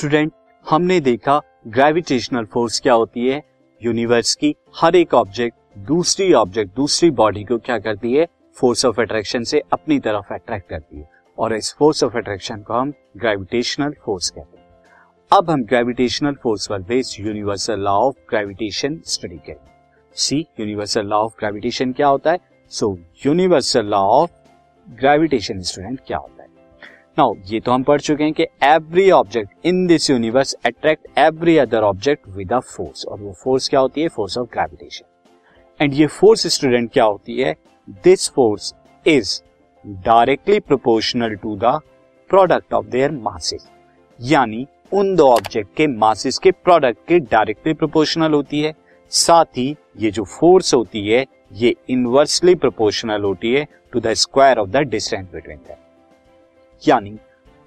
Student, हमने देखा gravitational force क्या होती है? यूनिवर्स की हर एक ऑब्जेक्ट दूसरी ऑब्जेक्ट दूसरी बॉडी को क्या करती है? फोर्स ऑफ़ अट्रैक्शन से अपनी तरफ़ अट्रैक्ट करती है। और इस फोर्स ऑफ़ अट्रैक्शन को हम ग्रेविटेशनल फोर्स कहते हैं। अब हम ग्रेविटेशनल फोर्स पर based universal law of gravitation study करेंगे। See universal law of gravitation क्या होता है? So universal law of gravitation student क्या होता है? नाउ ये तो हम पढ़ चुके हैं कि every object in this universe attract every other object with a force और वो फोर्स क्या होती है? फोर्स ऑफ़ ग्रेविटेशन एंड ये फोर्स स्टूडेंट क्या होती है? This force is directly proportional to the product of their masses यानी उन दो ऑब्जेक्ट के मासेस के प्रोडक्ट के डायरेक्टली प्रोपोर्शनल होती है. साथ ही ये जो फोर्स होती है, ये इनवर्सली प्रोपोर्शनल होती है to the square of the distance between them यानी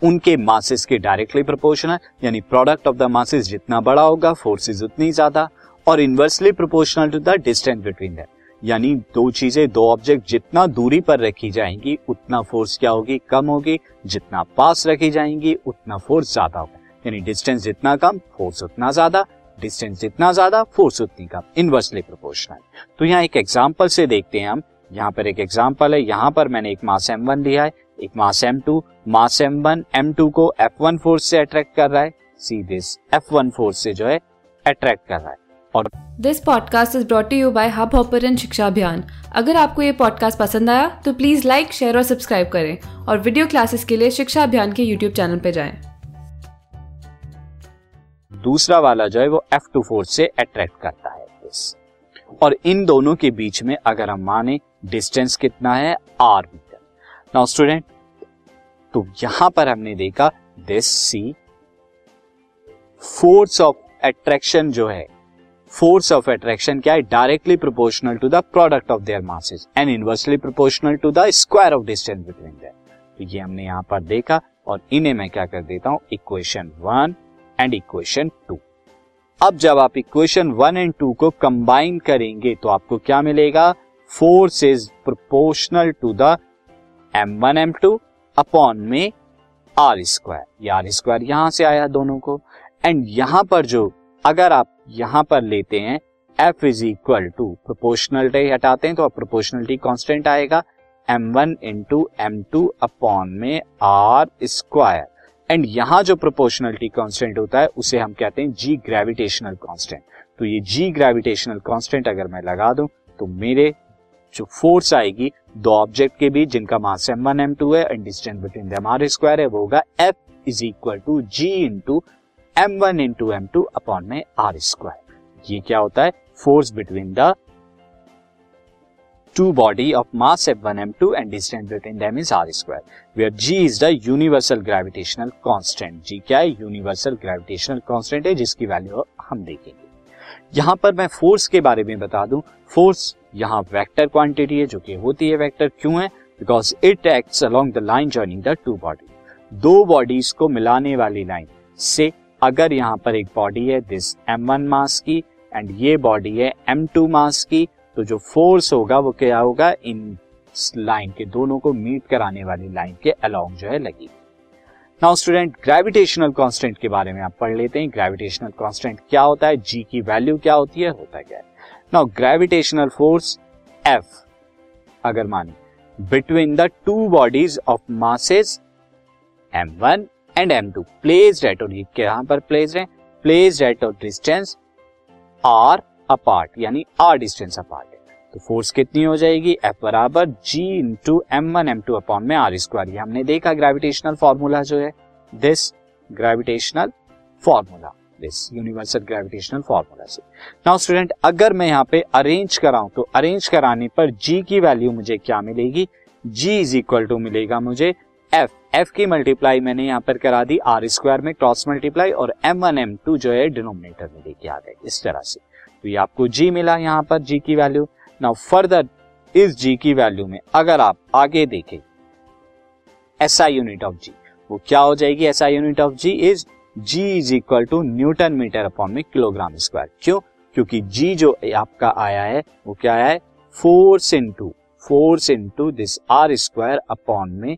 उनके मासेस के डायरेक्टली प्रोपोर्शनल यानी प्रोडक्ट ऑफ़ द मासेस जितना बड़ा होगा फोर्सेस उतनी ज़्यादा, और inversely proportional to the distance between them यानी दो चीज़ें, दो ऑब्जेक्ट जितना दूरी पर रखी जाएँगी, उतना फोर्स क्या होगी? कम होगी। जितना पास रखी जाएँगी, उतना फोर्स ज़्यादा होगा। यानी डिस्टेंस जितना कम फोर्स उतना ज़्यादा डिस्टेंस जितना ज़्यादा फोर्स उतनी कम इनवर्सली प्रोपोर्शनल तो यहाँ एक एग्ज़ाम्पल से देखते हैं हम। यहाँ पर एक एग्ज़ाम्पल है, यहाँ पर मैंने एक मास एम वन लिया है। एक mass M two mass M one M two को एफ़ वन फोर्स से अट्रैक्ट कर रहा है see this F one force से जो है अट्रैक्ट कर रहा है। और this podcast is brought you by hub hopper Shiksha Abhiyan अगर आपको ये पॉडकास्ट पसंद आया तो प्लीज़ लाइक शेयर और सब्सक्राइब करें। और वीडियो क्लासेस के लिए शिक्षा अभियान के यूट्यूब चैनल पर जाएँ। दूसरा वाला जो है वो एफ़ टू फोर्स से अट्रैक्ट करता है और इन दोनों के बीच में अगर हम माने डिस्टेंस कितना है? आर मीटर नाउ स्टूडेंट तो यहाँ पर हमने देखा this see force of attraction जो है फोर्स ऑफ़ अट्रैक्शन क्या है? Directly proportional to the product of their masses and inversely proportional to the square of distance between their तो ये हमने यहाँ पर देखा और इन्हें मैं क्या कर देता हूँ? Equation one and equation two अब जब आप इक्वेशन वन एंड टू को कंबाइन करेंगे तो आपको क्या मिलेगा? Force is proportional to the M one M two upon में आर स्क्वायर आर स्क्वायर यहाँ से आया दोनों को। एंड यहाँ पर जो, अगर आप यहाँ पर लेते हैं F is equal to proportionality हटाते हैं तो अब प्रोपोर्शनलिटी कांस्टेंट आएगा। M one into M two upon में आर स्क्वायर एंड यहाँ जो प्रोपोर्शनलिटी कांस्टेंट होता है, उसे हम कहते हैं जी ग्रेविटेशनल कांस्टेंट तो ये जी ग्रेविटेशनल कांस्टेंट अगर मैं लगा दूँ तो मेरे जो फोर्स आएगी, दो ऑब्जेक्ट के बीच, जिनका mass M one M two है and distance between them R square है, वो होगा F is equal to G into M one into M two upon में आर स्क्वायर ये क्या होता है? Force between the two body of mass F one M two and distance between them is R square where G is the universal gravitational constant G क्या है? Universal gravitational constant है, जिसकी value हम देखेंगे। यहाँ पर मैं फोर्स के बारे में बता दूँ। फोर्स यहाँ वेक्टर क्वांटिटी है, जो कि होती है वेक्टर क्यों है? Because it acts along the line joining the two body दो बॉडीज को मिलाने वाली लाइन से अगर यहाँ पर एक बॉडी है दिस एम वन मास की एंड ये बॉडी है एम टू मास की तो जो फोर्स होगा, वो क्या होगा? इन लाइन के दोनों को मीट कराने वाली लाइन के अलोंग जो है लगी। नाउ स्टूडेंट ग्रेविटेशनल कांस्टेंट के बारे में आप पढ़ लेते हैं। ग्रेविटेशनल कांस्टेंट क्या होता है? जी की वैल्यू क्या होती है? होता क्या है? नाउ ग्रेविटेशनल फोर्स एफ़ अगर माने। Between the two bodies of masses M one and M two placed at और यहाँ पर प्लेस है? प्लेस एट और डिस्टेंस आर अपार्ट यानी आर डिस्टेंस अपार्ट तो फोर्स कितनी हो जाएगी? एफ़ बराबर G into M one M two upon में आर स्क्वायर हमने देखा ग्रेविटेशनल फॉर्मूला जो है। This gravitational formula this universal gravitational formula से। नाउ स्टूडेंट अगर मैं यहाँ पे अरेंज कराऊं तो अरेंज कराने पर जी की वैल्यू मुझे क्या मिलेगी? जी इज़ इक्वल टू मिलेगा मुझे एफ़ एफ़ की मल्टीप्लाई मैंने यहाँ पर करा दी आर स्क्वायर में क्रॉस मल्टीप्लाई और एम वन एम टू जो है डिनोमिनेटर में लेके आ गए, इस तरह से। तो ये आपको जी मिला यहाँ पर जी की वैल्यू नाउ फर्दर इस जी की वैल्यू में अगर आप आगे देखें एसआई यूनिट ऑफ़ जी वो क्या हो जाएगी? SI unit of G is G is equal to newton metre upon में किलोग्राम स्क्वायर क्यों? क्योंकि जी जो आपका आया है, वो क्या आया है? Force into force into this R square upon में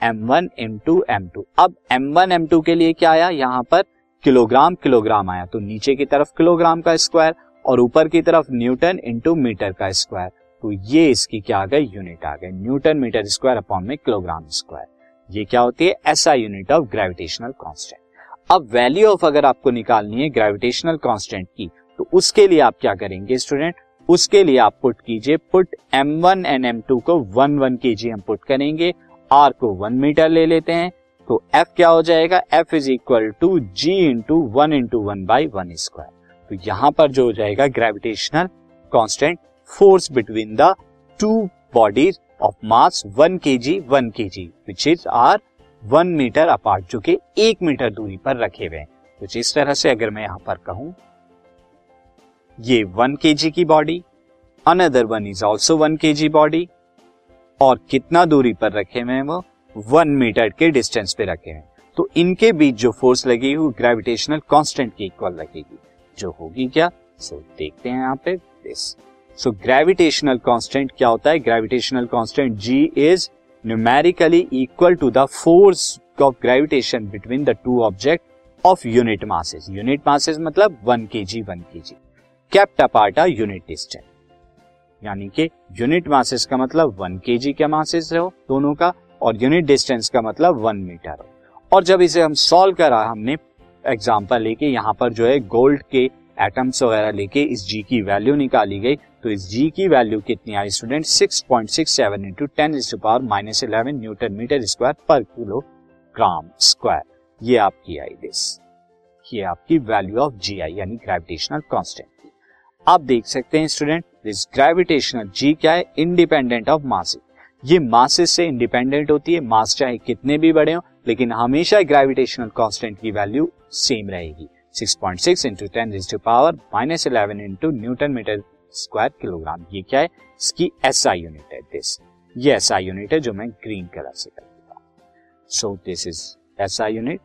M one M two M two अब एम वन एम टू के लिए क्या आया? यहाँ पर किलोग्राम किलोग्राम आया। तो नीचे की तरफ़ किलोग्राम का स्क्वायर और ऊपर की तरफ़ न्यूटन इंटू मीटर का स्क्वायर तो ये इसकी क्या आ गई? यूनिट आ गई। न्यूटन मीटर स्क्वायर अपॉन में किलोग्राम स्क्वायर ये क्या होती है? ऐसा यूनिट ऑफ़ ग्रेविटेशनल कांस्टेंट अब वैल्यू ऑफ़ अगर आपको निकालनी है ग्रेविटेशनल कांस्टेंट की तो उसके लिए आप क्या करेंगे स्टूडेंट उसके लिए आप पुट कीजिए पुट m1 एंड m2 को वन वन के जी हम पुट करेंगे, r को वन मीटर ले लेते हैं तो F क्या हो जाएगा? F is equal to G into one into one by one square तो यहाँ पर जो हो जाएगा gravitational constant force between the two bodies of mass one K G one K G which is R one metre apart जो कि एक metre दूरी पर रखे हुए हैं। तो जिस तरह से अगर मैं यहाँ पर कहूँ ये वन के की body another one is also one K body और कितना दूरी पर रखे हुए हैं वो वन मीटर के डिस्टेंस पे रखे हैं। तो इनके बीच जो फोर्स लगेगी वो ग्रेविटेशनल कांस्टेंट की इक्वल लगेगी जो होगी क्या? सो so, देखते हैं यहाँ पे दिस सो ग्रेविटेशनल कांस्टेंट क्या होता है? Gravitational constant G is numerically equal to the force of gravitation between the two object of unit masses unit masses मतलब one K G one K G kept apart a unit distance यानी कि unit masses का मतलब one K जी का masses हो दोनों का, और यूनिट डिस्टेंस का मतलब वन मीटर हो. और जब इसे हम सॉल्व करा, हमने एग्ज़ाम्पल लेके यहाँ पर जो है गोल्ड के एटम्स वगैरह लेके इस जी की वैल्यू निकाली गई तो इस जी की वैल्यू कितनी आई student six point six seven into ten is power minus eleven newton metre square पर किलो ग्राम स्क्वायर ये आपकी आई दिस ये आपकी वैल्यू ऑफ़ जी आई, यानी ग्रेविटेशनल कांस्टेंट आप देख सकते हैं स्टूडेंट दिस ग्रेविटेशनल जी क्या है? इंडिपेंडेंट ऑफ़ मास ये मासेस से इंडिपेंडेंट होती है. मास चाहे कितने भी बड़े हो, लेकिन हमेशा ग्रेविटेशनल कांस्टेंट की वैल्यू सेम रहेगी. 6.6 point six into ten to power minus eleven into newton metre square kilogram ये क्या है? इसकी आई यूनिट है दिस ये आई यूनिट है जो मैं ग्रीन कलर से कर देता हूँ। So this is I unit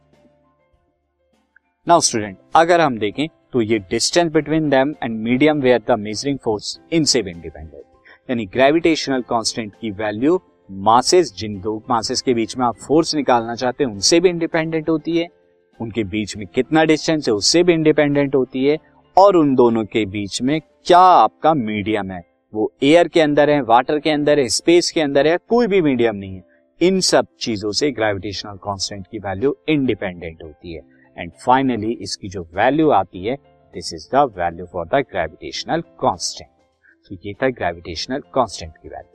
now student अगर हम देखें तो ये distance between them and medium where the measuring force इनसे भी इंडिपेंडेंट यानी ग्रेविटेशनल कांस्टेंट की वैल्यू मासेस जिन दो मासेस के बीच में आप फोर्स निकालना चाहते हैं, उनसे भी इंडिपेंडेंट होती है। उनके बीच में कितना डिस्टेंस है, उससे भी इंडिपेंडेंट होती है। और उन दोनों के बीच में क्या आपका मीडियम है? वो एयर के अंदर है वाटर के अंदर है स्पेस के अंदर है, कोई भी मीडियम नहीं है। इन सब चीज़ों से ग्रेविटेशनल कांस्टेंट की वैल्यू इंडिपेंडेंट होती है। एंड फाइनली इसकी जो वैल्यू आती है this is the value for the gravitational constant तो ये था ग्रेविटेशनल कांस्टेंट की वैल्यू